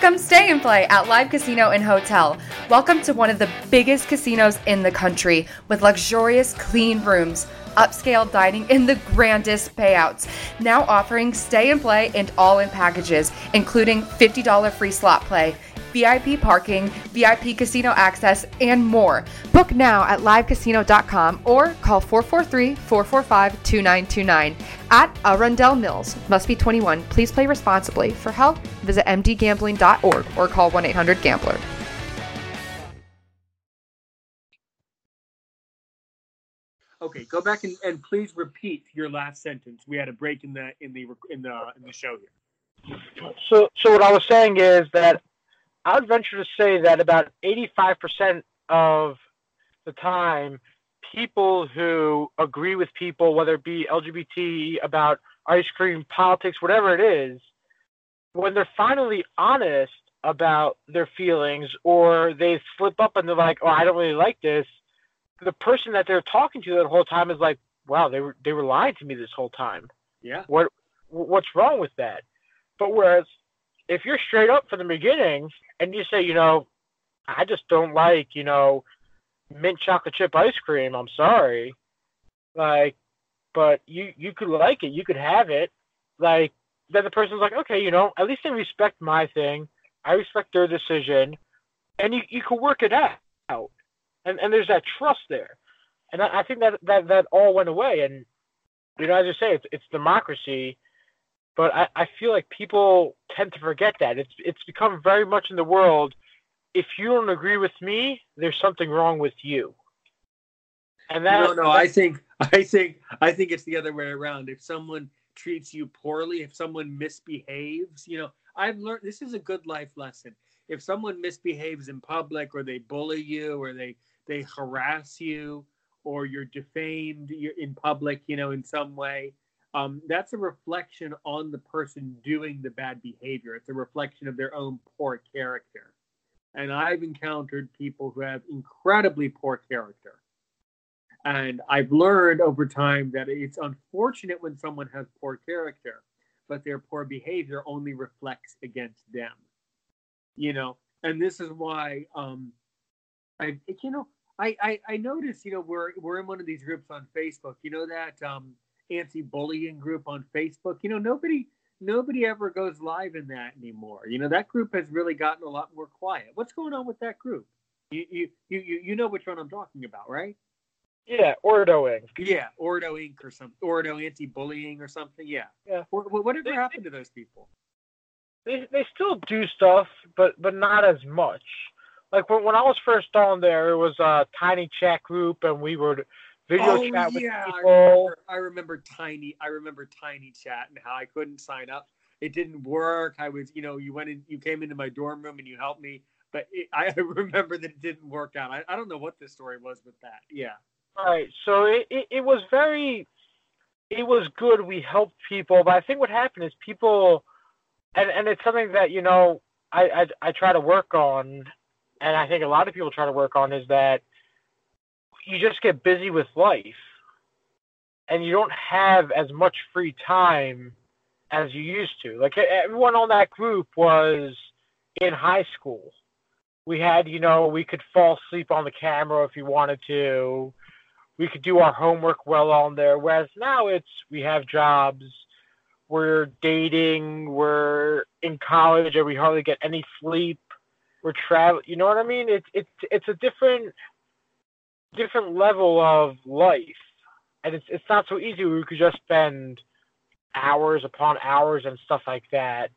Come stay and play at Live Casino and Hotel. Welcome to one of the biggest casinos in the country with luxurious, clean rooms, upscale dining, and the grandest payouts. Now offering stay and play and all in packages, including $50 free slot play. VIP parking, VIP casino access, and more. Book now at livecasino.com or call 443 445 2929 at Arundel Mills. Must be 21. Please play responsibly. For help, visit mdgambling.org or call 1 800 Gambler. Okay, go back and, and please repeat your last sentence. We had a break in the in the in the in the show here. So, so what I was saying is that I would venture to say that about 85% of the time, people who agree with people, whether it be LGBT, about ice cream, politics, whatever it is, when they're finally honest about their feelings or they slip up and they're like, oh, I don't really like this, the person that they're talking to the whole time is like, wow, they were they were lying to me this whole time. Yeah. What what's wrong with that? But whereas if you're straight up from the beginning and you say, you know, I just don't like, you know, mint chocolate chip ice cream. I'm sorry. Like, but you you could like it. You could have it. Like, then the person's like, okay, you know, at least they respect my thing. I respect their decision, and you you can work it out. And and there's that trust there, and I, I think that that that all went away. And you know, as I say, it's it's democracy but I, I feel like people tend to forget that. It's it's become very much in the world. If you don't agree with me, there's something wrong with you. And that no, no, I think I think I think it's the other way around. If someone treats you poorly, if someone misbehaves, you know, I've learned this is a good life lesson. If someone misbehaves in public or they bully you or they they harass you or you're defamed in public, you know, in some way, um, that's a reflection on the person doing the bad behavior. It's a reflection of their own poor character. And I've encountered people who have incredibly poor character. And I've learned over time that it's unfortunate when someone has poor character, but their poor behavior only reflects against them. You know, and this is why um, I, you know, I, I, I notice, you know, we're we're in one of these groups on Facebook. You know that um, anti-bullying group on Facebook. You know, nobody nobody ever goes live in that anymore. You know, that group has really gotten a lot more quiet. What's going on with that group? You you you you know which one I'm talking about, right? Yeah, Ordo Inc. Yeah, Ordo Inc. or something. Ordo anti-bullying or something. Yeah. Yeah. What, whatever they, happened to those people? They they still do stuff, but but not as much. Like when when I was first on there, it was a tiny chat group, and we would video oh, chat with yeah. people. I remember, I remember Tiny. I remember Tiny Chat and how I couldn't sign up. It didn't work. I was, you know, you went in, you came into my dorm room and you helped me, but it, I remember that it didn't work out. I, I don't know what the story was with that. Yeah. All right. So it, it, it was very, it was good. We helped people, but I think what happened is people, and and it's something that you know I I, I try to work on, and I think a lot of people try to work on is that you just get busy with life and you don't have as much free time as you used to. Like everyone on that group was in high school. We had, you know, we could fall asleep on the camera if you wanted to. We could do our homework well on there. Whereas now it's we have jobs, we're dating, we're in college, and we hardly get any sleep. We're traveling. You know what I mean? It's it's it's a different different level of life, and it's it's not so easy. We could just spend hours upon hours and stuff like that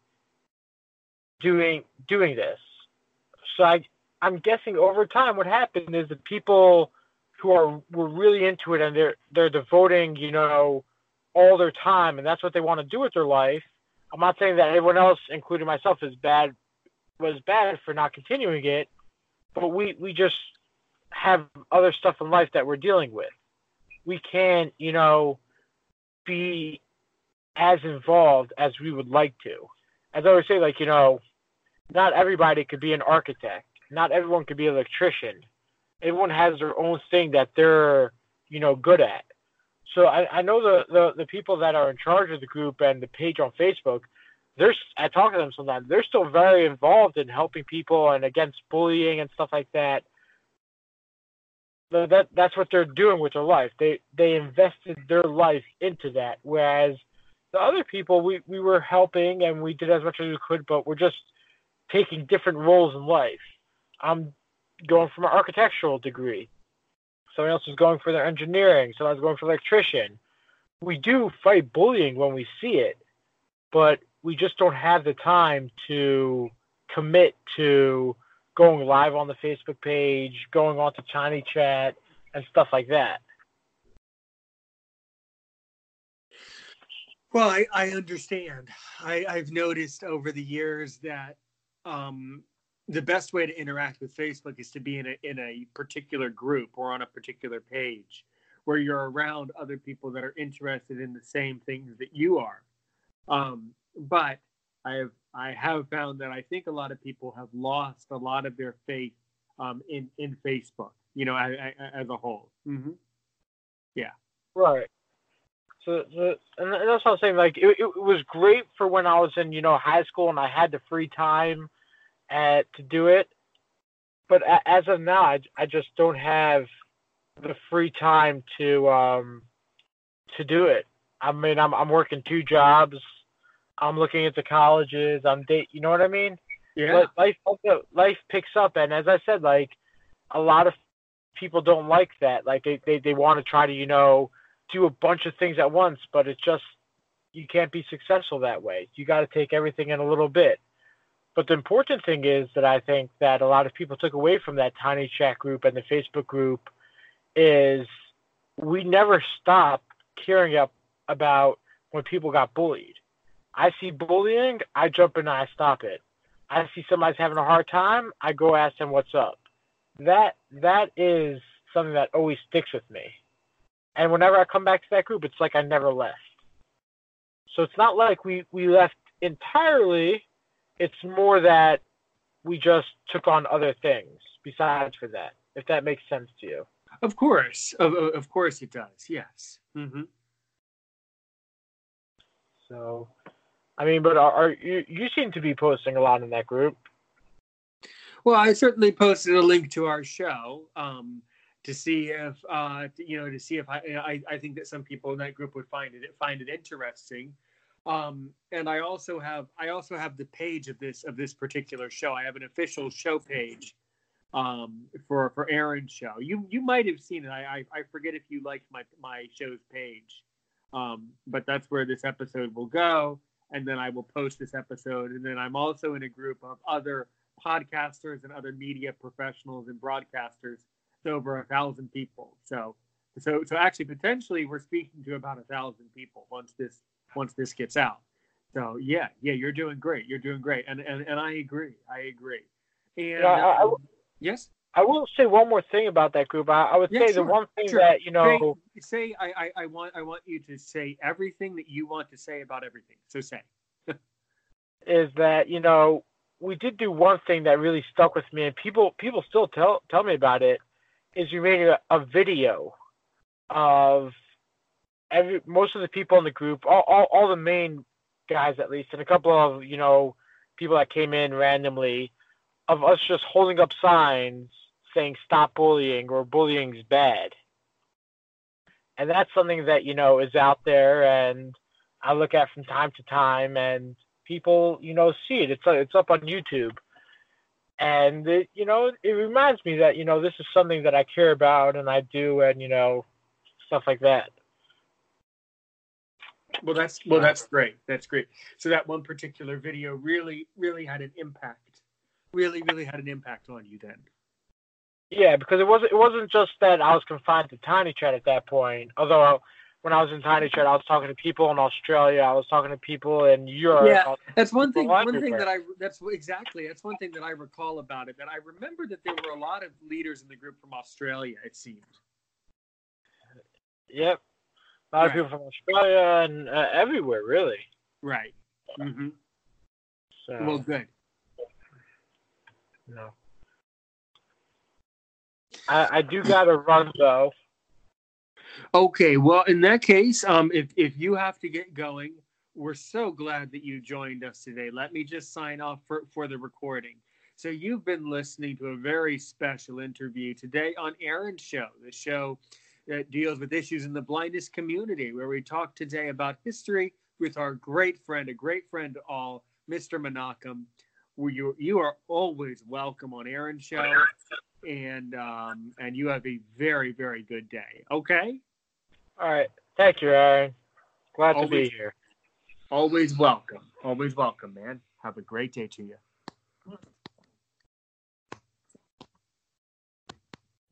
doing doing this. So I I'm guessing over time what happened is the people who are were really into it and they're they're devoting you know all their time and that's what they want to do with their life. I'm not saying that everyone else, including myself, is bad was bad for not continuing it, but we we just have other stuff in life that we're dealing with. We can't, you know, be as involved as we would like to. As I always say, like, you know, not everybody could be an architect. Not everyone could be an electrician. Everyone has their own thing that they're, you know, good at. So I, I know the, the, the people that are in charge of the group and the page on Facebook, they're I talk to them sometimes. They're still very involved in helping people and against bullying and stuff like that. That that's what they're doing with their life. They they invested their life into that. Whereas the other people, we we were helping and we did as much as we could, but we're just taking different roles in life. I'm going for my architectural degree. Someone else is going for their engineering. Someone else is going for electrician. We do fight bullying when we see it, but we just don't have the time to commit to going live on the Facebook page, going on to Tiny Chat, and stuff like that. Well, I, I understand. I, I've noticed over the years that um, the best way to interact with Facebook is to be in a in a particular group or on a particular page where you're around other people that are interested in the same things that you are. Um, but I have I have found that I think a lot of people have lost a lot of their faith um, in in Facebook. You know, as, as a whole. Mm-hmm. Yeah. Right. So, so, and that's what I'm saying. Like, it, it was great for when I was in, you know, high school and I had the free time at, to do it. But a, as of now, I, I just don't have the free time to um to do it. I mean, I'm I'm working two jobs. I'm looking at the colleges. I'm date. You know what I mean? Yeah. life life picks up, and as I said, like a lot of people don't like that. Like they they, they want to try to you know do a bunch of things at once, but it's just you can't be successful that way. You got to take everything in a little bit. But the important thing is that I think that a lot of people took away from that tiny chat group and the Facebook group is we never stopped caring up about when people got bullied. I see bullying, I jump in and I stop it. I see somebody's having a hard time, I go ask them what's up. That that is something that always sticks with me. And whenever I come back to that group, it's like I never left. So it's not like we, we left entirely. It's more that we just took on other things besides for that, if that makes sense to you. Of course. Of, of course it does. Yes. Mm-hmm. So, I mean, but are, are you, you seem to be posting a lot in that group. Well, I certainly posted a link to our show. Um, to see if uh, you know to see if I, I, I think that some people in that group would find it find it interesting. Um, and I also have I also have the page of this of this particular show. I have an official show page um, for for Aaron's show. You you might have seen it. I I, I forget if you liked my my show's page, um, but that's where this episode will go. And then I will post this episode. And then I'm also in a group of other podcasters and other media professionals and broadcasters It's over a thousand people. So, so, so actually, potentially, we're speaking to about a thousand people once this once this gets out. So, yeah, yeah, you're doing great. You're doing great, and and, and I agree. I agree. And yeah, I, um, yes. I will say one more thing about that group. I, I would yeah, say sure, the one thing sure. that you know. Say, say I, I, I want I want you to say everything that you want to say about everything. So say. is that you know we did do one thing that really stuck with me, and people people still tell tell me about it is we made a, a video of every most of the people in the group, all, all, all the main guys at least, and a couple of you know people that came in randomly, of us just holding up signs saying "Stop bullying" or "Bullying's bad," and that's something that you know is out there, and I look at from time to time, and people you know see it. It's it's up on YouTube and it, you know it reminds me that you know this is something that I care about and I do and you know stuff like that. Well, that's well, that's great. That's great. So that one particular video really, really had an impact. Really, really had an impact on you then. Yeah, because it wasn't it wasn't just that I was confined to Tiny Chat at that point. Although when I was in Tiny Chat, I was talking to people in Australia. I was talking to people in Europe. Yeah, that's one thing. One thing that I that's exactly that's one thing that I recall about it. That I remember that there were a lot of leaders in the group from Australia. It seemed. Yep, a lot right. of people from Australia and uh, everywhere, really. Right. Mm-hmm. So, well, good. No. I, I do got to run though. Okay, well, in that case, um, if if you have to get going, we're so glad that you joined us today. Let me just sign off for, for the recording. So, you've been listening to a very special interview today on Aaron's show, the show that deals with issues in the blindness community, where we talk today about history with our great friend, a great friend to all, Mr. Menachem. You, you are always welcome on Aaron's show, and um, and you have a very very good day. Okay. All right. Thank you, Aaron. Glad always, to be here. Always welcome. Always welcome, man. Have a great day to you.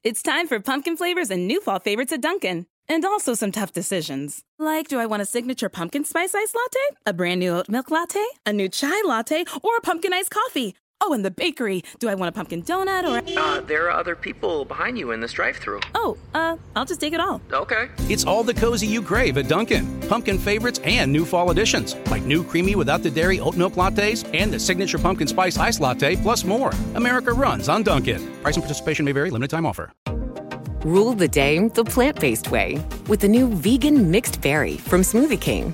It's time for pumpkin flavors and new fall favorites at Dunkin'. And also some tough decisions. Like, do I want a signature pumpkin spice ice latte? A brand new oat milk latte? A new chai latte? Or a pumpkin iced coffee? Oh, and the bakery. Do I want a pumpkin donut or? Uh, there are other people behind you in this drive-through. Oh, uh, I'll just take it all. Okay. It's all the cozy you crave at Dunkin'. Pumpkin favorites and new fall additions, like new creamy without the dairy oat milk lattes and the signature pumpkin spice ice latte, plus more. America runs on Dunkin'. Price and participation may vary. Limited time offer. Rule the day the plant-based way with the new vegan mixed berry from Smoothie King.